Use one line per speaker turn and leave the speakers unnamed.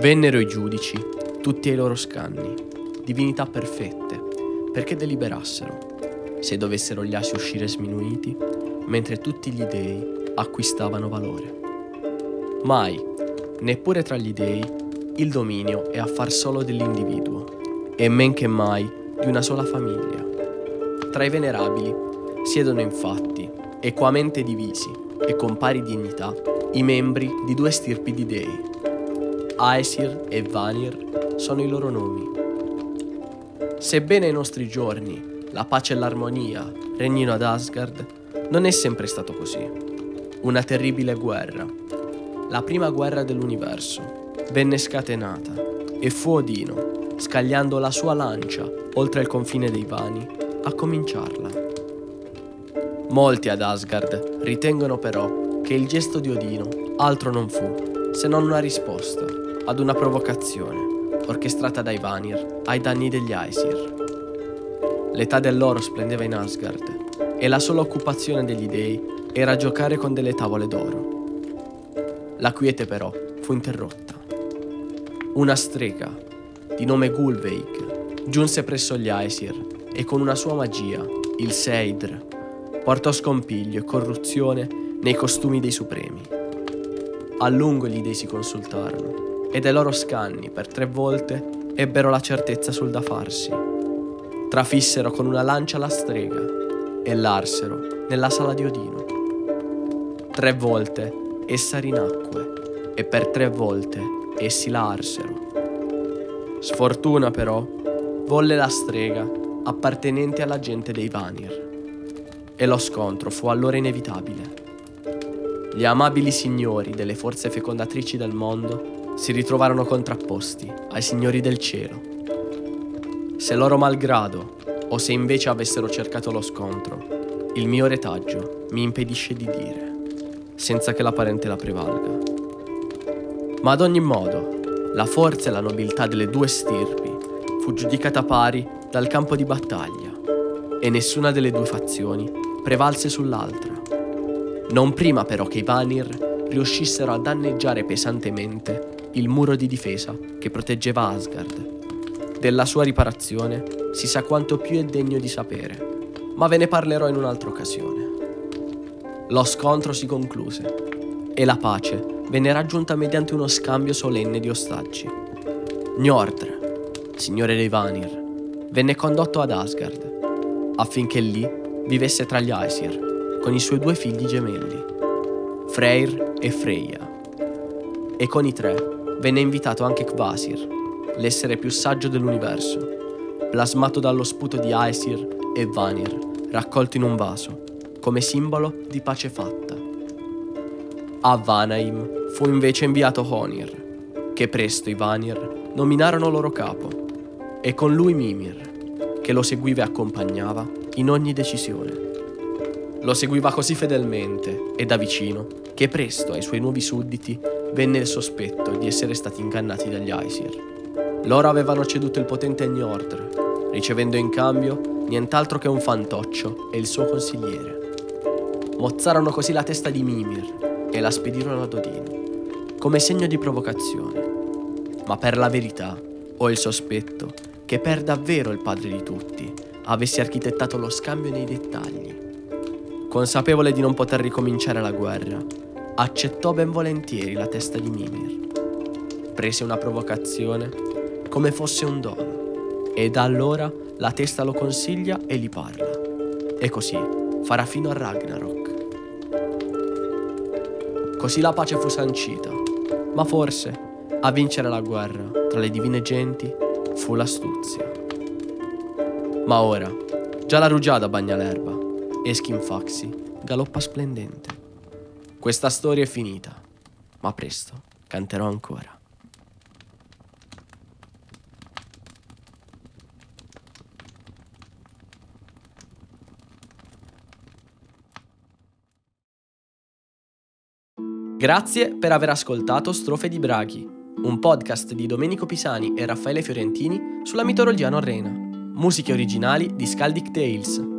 Vennero i giudici, tutti ai loro scanni, divinità perfette, perché deliberassero, se dovessero gli assi uscire sminuiti, mentre tutti gli dei acquistavano valore. Mai, neppure tra gli dei, il dominio è affar solo dell'individuo, e men che mai di una sola famiglia. Tra i venerabili siedono infatti, equamente divisi e con pari dignità, i membri di due stirpi di dei. Aesir e Vanir sono i loro nomi. Sebbene ai nostri giorni la pace e l'armonia regnino ad Asgard, non è sempre stato così. Una terribile guerra, la prima guerra dell'universo, venne scatenata e fu Odino, scagliando la sua lancia oltre il confine dei vani, a cominciarla. Molti ad Asgard ritengono però che il gesto di Odino altro non fu se non una risposta ad una provocazione orchestrata dai Vanir ai danni degli Aesir. L'età dell'oro splendeva in Asgard e la sola occupazione degli dei era giocare con delle tavole d'oro. La quiete però fu interrotta. Una strega, di nome Gulveig, giunse presso gli Aesir e con una sua magia, il Seidr, portò scompiglio e corruzione nei costumi dei supremi. A lungo gli dei si consultarono e dai loro scanni per tre volte ebbero la certezza sul da farsi. Trafissero con una lancia la strega e l'arsero nella sala di Odino. Tre volte essa rinacque e per tre volte essi la arsero. Sfortuna però volle la strega appartenente alla gente dei Vanir e lo scontro fu allora inevitabile. Gli amabili signori delle forze fecondatrici del mondo si ritrovarono contrapposti ai signori del cielo. Se loro malgrado, o se invece avessero cercato lo scontro, il mio retaggio mi impedisce di dire, senza che la parente la prevalga. Ma ad ogni modo, la forza e la nobiltà delle due stirpi fu giudicata pari dal campo di battaglia e nessuna delle due fazioni prevalse sull'altra non prima però che i Vanir riuscissero a danneggiare pesantemente il muro di difesa che proteggeva Asgard. Della sua riparazione si sa quanto più è degno di sapere, ma ve ne parlerò in un'altra occasione. Lo scontro si concluse e la pace venne raggiunta mediante uno scambio solenne di ostaggi. Njordr, signore dei Vanir, venne condotto ad Asgard affinché lì vivesse tra gli Aesir con i suoi due figli gemelli, Freyr e Freya. E con i tre venne invitato anche Kvasir, l'essere più saggio dell'universo, plasmato dallo sputo di Aesir e Vanir, raccolto in un vaso, come simbolo di pace fatta. A Vanaim fu invece inviato Honir, che presto i Vanir nominarono loro capo, e con lui Mimir, che lo seguiva e accompagnava in ogni decisione. Lo seguiva così fedelmente e da vicino che presto ai suoi nuovi sudditi venne il sospetto di essere stati ingannati dagli Aesir. Loro avevano ceduto il potente Njordr, ricevendo in cambio nient'altro che un fantoccio e il suo consigliere. Mozzarono così la testa di Mimir e la spedirono ad Odino, come segno di provocazione. Ma per la verità ho il sospetto che per davvero il padre di tutti avesse architettato lo scambio nei dettagli Consapevole di non poter ricominciare la guerra, accettò ben volentieri la testa di Mimir. Prese una provocazione come fosse un dono e da allora la testa lo consiglia e gli parla. E così farà fino a Ragnarok. Così la pace fu sancita, ma forse a vincere la guerra tra le divine genti fu l'astuzia. Ma ora, già la rugiada bagna l'erba e Skinfaxi galoppa splendente. Questa storia è finita, ma presto canterò ancora. Grazie per aver ascoltato Strofe di Braghi, un podcast di Domenico Pisani e Raffaele Fiorentini sulla mitologia norrena. Musiche originali di Scaldic Tales.